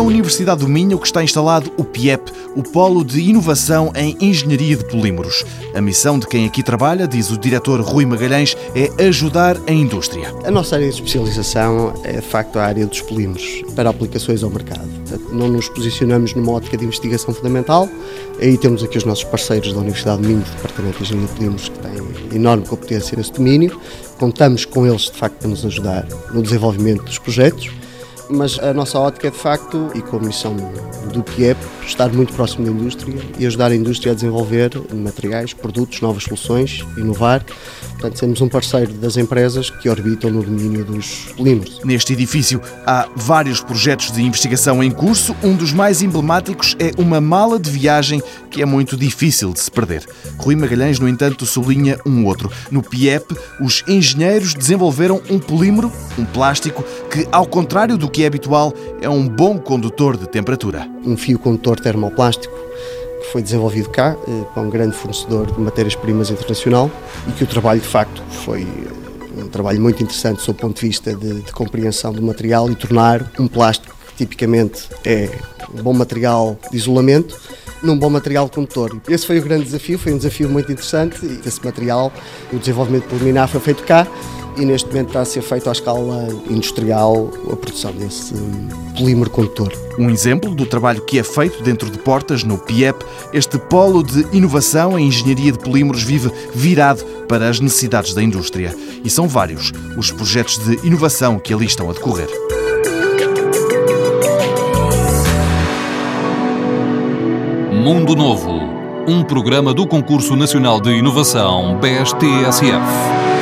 Universidade do Minho que está instalado o PIEP, o Polo de Inovação em Engenharia de Polímeros. A missão de quem aqui trabalha, diz o diretor Rui Magalhães, é ajudar a indústria. A nossa área de especialização é, de facto, a área dos polímeros para aplicações ao mercado. Não nos posicionamos numa ótica de investigação fundamental. Aí temos aqui os nossos parceiros da Universidade do Minho, do Departamento de Engenharia de Polímeros, que têm enorme competência nesse domínio. Contamos com eles, de facto, para nos ajudar no desenvolvimento dos projetos mas a nossa ótica é de facto, e com a missão do PIEP, estar muito próximo da indústria e ajudar a indústria a desenvolver materiais, produtos, novas soluções, inovar. Portanto, sermos um parceiro das empresas que orbitam no domínio dos polímeros. Neste edifício há vários projetos de investigação em curso. Um dos mais emblemáticos é uma mala de viagem que é muito difícil de se perder. Rui Magalhães, no entanto, sublinha um outro. No PIEP, os engenheiros desenvolveram um polímero, um plástico, que, ao contrário do que é habitual, é um bom condutor de temperatura. Um fio condutor termoplástico foi desenvolvido cá eh, para um grande fornecedor de matérias-primas internacional e que o trabalho de facto foi eh, um trabalho muito interessante sob o ponto de vista de, de compreensão do material e tornar um plástico que tipicamente é um bom material de isolamento num bom material condutor. Esse foi o grande desafio, foi um desafio muito interessante e esse material, o desenvolvimento preliminar foi feito cá e neste momento está a ser feito à escala industrial a produção desse polímero condutor. Um exemplo do trabalho que é feito dentro de portas no PIEP, este polo de inovação em engenharia de polímeros vive virado para as necessidades da indústria. E são vários os projetos de inovação que ali estão a decorrer. Mundo Novo, um programa do Concurso Nacional de Inovação BSTSF.